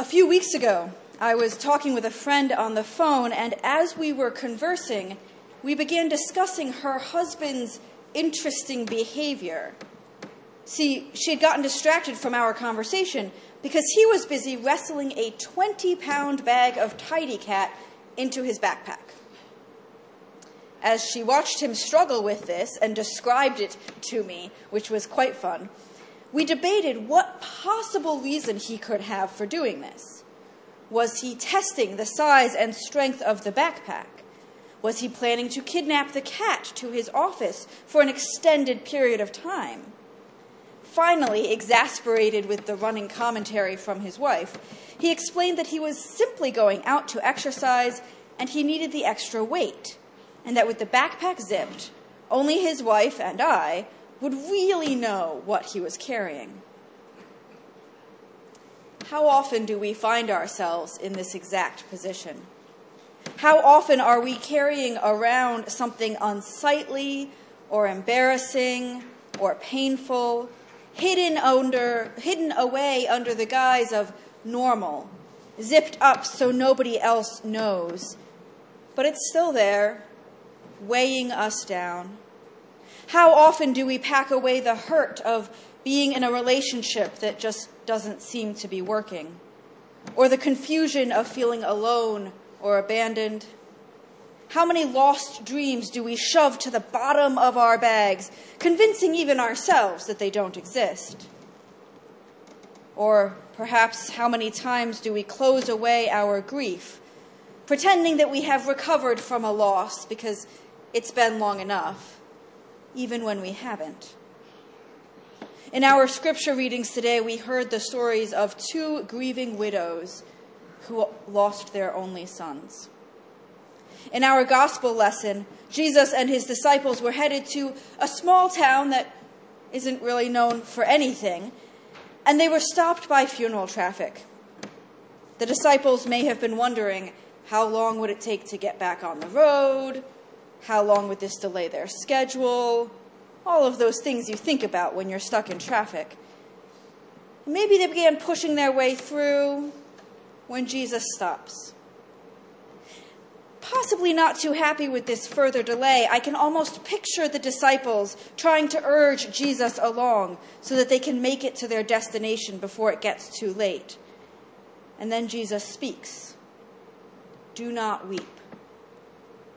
A few weeks ago, I was talking with a friend on the phone, and as we were conversing, we began discussing her husband's interesting behavior. See, she had gotten distracted from our conversation because he was busy wrestling a 20 pound bag of Tidy Cat into his backpack. As she watched him struggle with this and described it to me, which was quite fun, we debated what possible reason he could have for doing this. Was he testing the size and strength of the backpack? Was he planning to kidnap the cat to his office for an extended period of time? Finally, exasperated with the running commentary from his wife, he explained that he was simply going out to exercise and he needed the extra weight, and that with the backpack zipped, only his wife and I would really know what he was carrying. How often do we find ourselves in this exact position? How often are we carrying around something unsightly or embarrassing or painful, hidden under hidden away under the guise of normal, zipped up so nobody else knows, but it's still there, weighing us down. How often do we pack away the hurt of being in a relationship that just doesn't seem to be working? Or the confusion of feeling alone or abandoned? How many lost dreams do we shove to the bottom of our bags, convincing even ourselves that they don't exist? Or perhaps how many times do we close away our grief, pretending that we have recovered from a loss because it's been long enough, even when we haven't? In our scripture readings today, we heard the stories of two grieving widows who lost their only sons. In our gospel lesson, Jesus and his disciples were headed to a small town that isn't really known for anything, and they were stopped by funeral traffic. The disciples may have been wondering how long would it take to get back on the road? How long would this delay their schedule? All of those things you think about when you're stuck in traffic. Maybe they began pushing their way through when Jesus stops. Possibly not too happy with this further delay, I can almost picture the disciples trying to urge Jesus along so that they can make it to their destination before it gets too late. And then Jesus speaks Do not weep.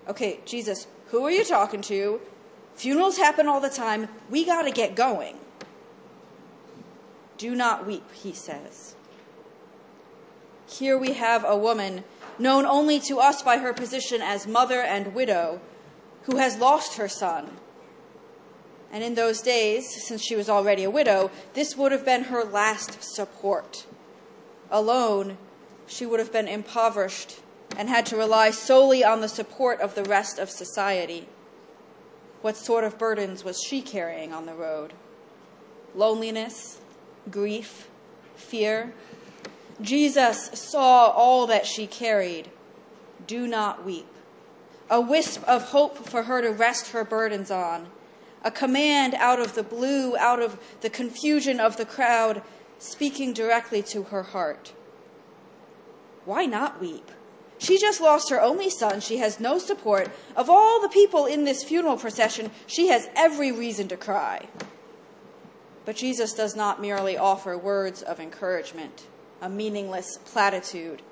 Okay, Jesus, who are you talking to? Funerals happen all the time. We got to get going. Do not weep, he says. Here we have a woman known only to us by her position as mother and widow who has lost her son. And in those days, since she was already a widow, this would have been her last support. Alone, she would have been impoverished and had to rely solely on the support of the rest of society. What sort of burdens was she carrying on the road? Loneliness, grief, fear. Jesus saw all that she carried. Do not weep. A wisp of hope for her to rest her burdens on. A command out of the blue, out of the confusion of the crowd, speaking directly to her heart. Why not weep? She just lost her only son. She has no support. Of all the people in this funeral procession, she has every reason to cry. But Jesus does not merely offer words of encouragement, a meaningless platitude.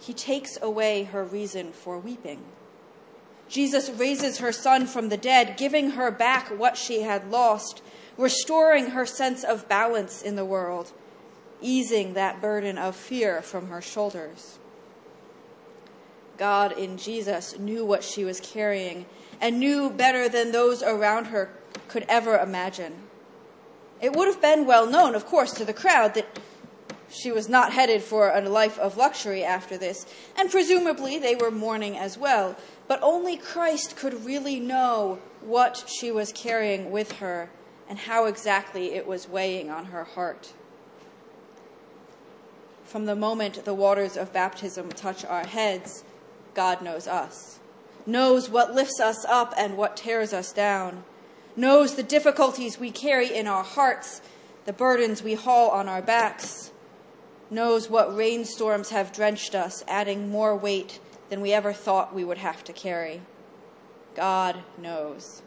He takes away her reason for weeping. Jesus raises her son from the dead, giving her back what she had lost, restoring her sense of balance in the world, easing that burden of fear from her shoulders. God in Jesus knew what she was carrying and knew better than those around her could ever imagine. It would have been well known, of course, to the crowd that she was not headed for a life of luxury after this, and presumably they were mourning as well. But only Christ could really know what she was carrying with her and how exactly it was weighing on her heart. From the moment the waters of baptism touch our heads, God knows us, knows what lifts us up and what tears us down, knows the difficulties we carry in our hearts, the burdens we haul on our backs, knows what rainstorms have drenched us, adding more weight than we ever thought we would have to carry. God knows.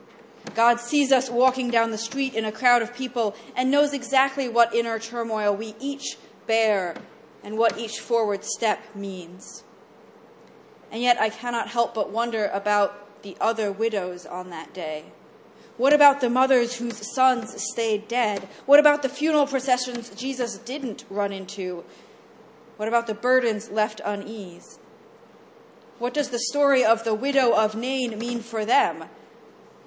God sees us walking down the street in a crowd of people and knows exactly what inner turmoil we each bear and what each forward step means. And yet I cannot help but wonder about the other widows on that day. What about the mothers whose sons stayed dead? What about the funeral processions Jesus didn't run into? What about the burdens left uneased? What does the story of the widow of Nain mean for them?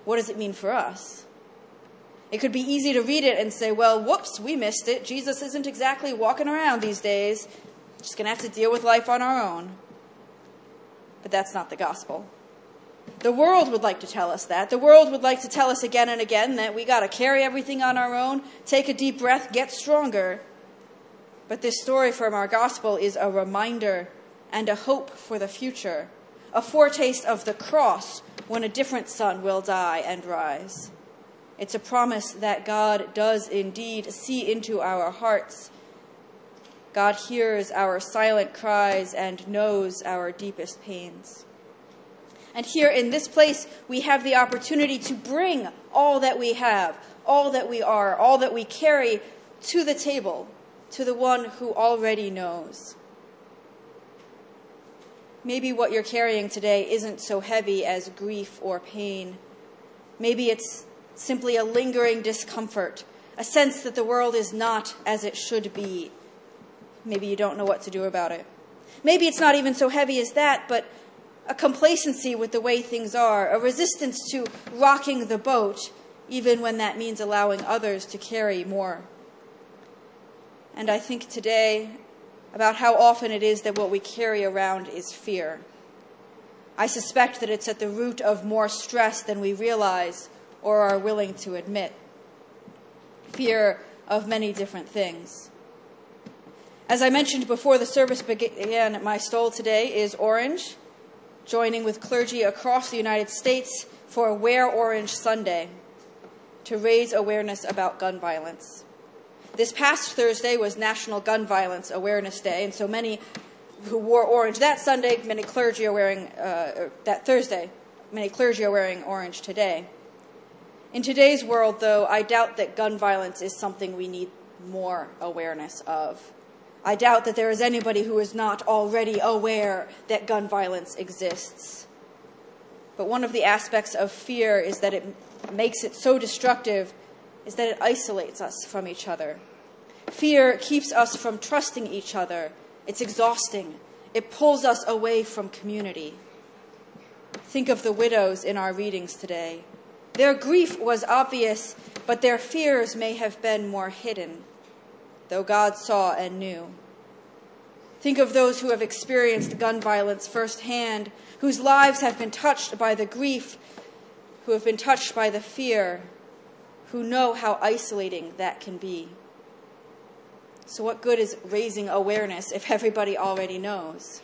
What does it mean for us? It could be easy to read it and say, well, whoops, we missed it. Jesus isn't exactly walking around these days. Just going to have to deal with life on our own. But that's not the gospel. The world would like to tell us that. The world would like to tell us again and again that we got to carry everything on our own, take a deep breath, get stronger. But this story from our gospel is a reminder and a hope for the future, a foretaste of the cross when a different son will die and rise. It's a promise that God does indeed see into our hearts. God hears our silent cries and knows our deepest pains. And here in this place, we have the opportunity to bring all that we have, all that we are, all that we carry to the table, to the one who already knows. Maybe what you're carrying today isn't so heavy as grief or pain. Maybe it's simply a lingering discomfort, a sense that the world is not as it should be. Maybe you don't know what to do about it. Maybe it's not even so heavy as that, but a complacency with the way things are, a resistance to rocking the boat, even when that means allowing others to carry more. And I think today about how often it is that what we carry around is fear. I suspect that it's at the root of more stress than we realize or are willing to admit. Fear of many different things. As I mentioned before the service began, my stole today is orange joining with clergy across the United States for Wear Orange Sunday to raise awareness about gun violence. This past Thursday was National Gun Violence Awareness Day, and so many who wore orange that Sunday, many clergy are wearing, uh, that Thursday, many clergy are wearing orange today. In today's world, though, I doubt that gun violence is something we need more awareness of. I doubt that there is anybody who is not already aware that gun violence exists. But one of the aspects of fear is that it makes it so destructive is that it isolates us from each other. Fear keeps us from trusting each other. It's exhausting. It pulls us away from community. Think of the widows in our readings today. Their grief was obvious, but their fears may have been more hidden though God saw and knew. Think of those who have experienced gun violence firsthand, whose lives have been touched by the grief, who have been touched by the fear, who know how isolating that can be. So, what good is raising awareness if everybody already knows?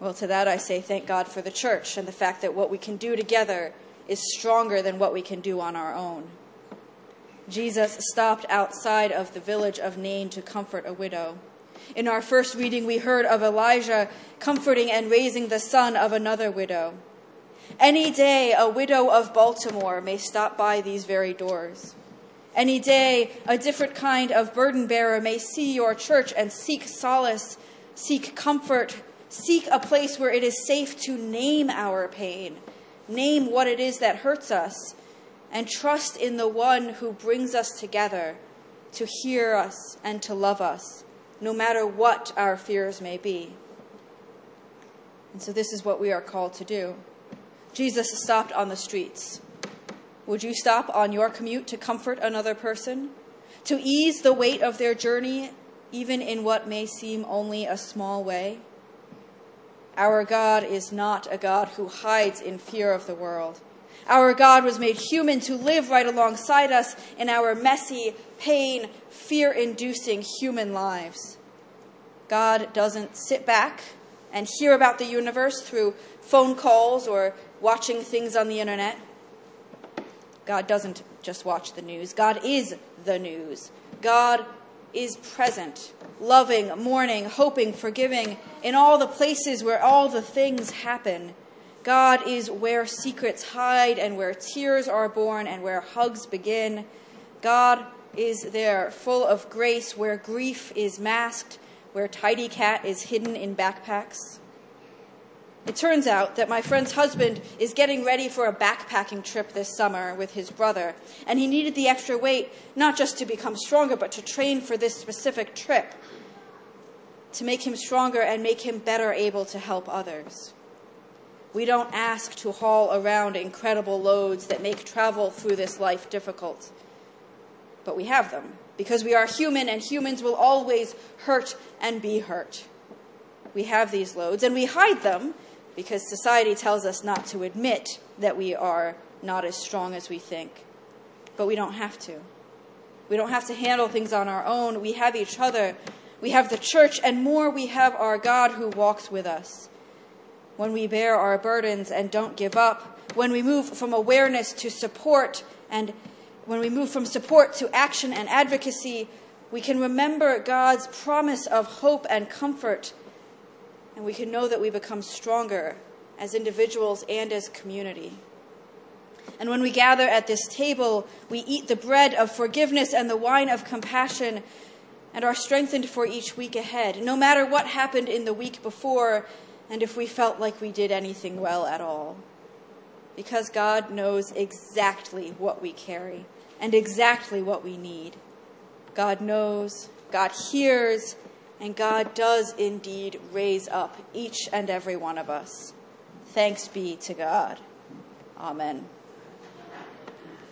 Well, to that I say thank God for the church and the fact that what we can do together is stronger than what we can do on our own. Jesus stopped outside of the village of Nain to comfort a widow. In our first reading, we heard of Elijah comforting and raising the son of another widow. Any day, a widow of Baltimore may stop by these very doors. Any day, a different kind of burden bearer may see your church and seek solace, seek comfort, seek a place where it is safe to name our pain, name what it is that hurts us, and trust in the one who brings us together to hear us and to love us, no matter what our fears may be. And so, this is what we are called to do. Jesus stopped on the streets. Would you stop on your commute to comfort another person? To ease the weight of their journey, even in what may seem only a small way? Our God is not a God who hides in fear of the world our God was made human to live right alongside us in our messy, pain, fear inducing human lives. God doesn't sit back and hear about the universe through phone calls or watching things on the internet. God doesn't just watch the news, God is the news. God is present, loving, mourning, hoping, forgiving, in all the places where all the things happen. God is where secrets hide and where tears are born and where hugs begin. God is there, full of grace, where grief is masked, where tidy cat is hidden in backpacks. It turns out that my friend's husband is getting ready for a backpacking trip this summer with his brother, and he needed the extra weight not just to become stronger, but to train for this specific trip, to make him stronger and make him better able to help others. We don't ask to haul around incredible loads that make travel through this life difficult, but we have them because we are human and humans will always hurt and be hurt. We have these loads and we hide them because society tells us not to admit that we are not as strong as we think. But we don't have to. We don't have to handle things on our own. We have each other. We have the church, and more, we have our God who walks with us. When we bear our burdens and don't give up, when we move from awareness to support, and when we move from support to action and advocacy, we can remember God's promise of hope and comfort and we can know that we become stronger as individuals and as community. And when we gather at this table, we eat the bread of forgiveness and the wine of compassion and are strengthened for each week ahead, no matter what happened in the week before and if we felt like we did anything well at all. Because God knows exactly what we carry and exactly what we need. God knows, God hears, and God does indeed raise up each and every one of us. Thanks be to God. Amen.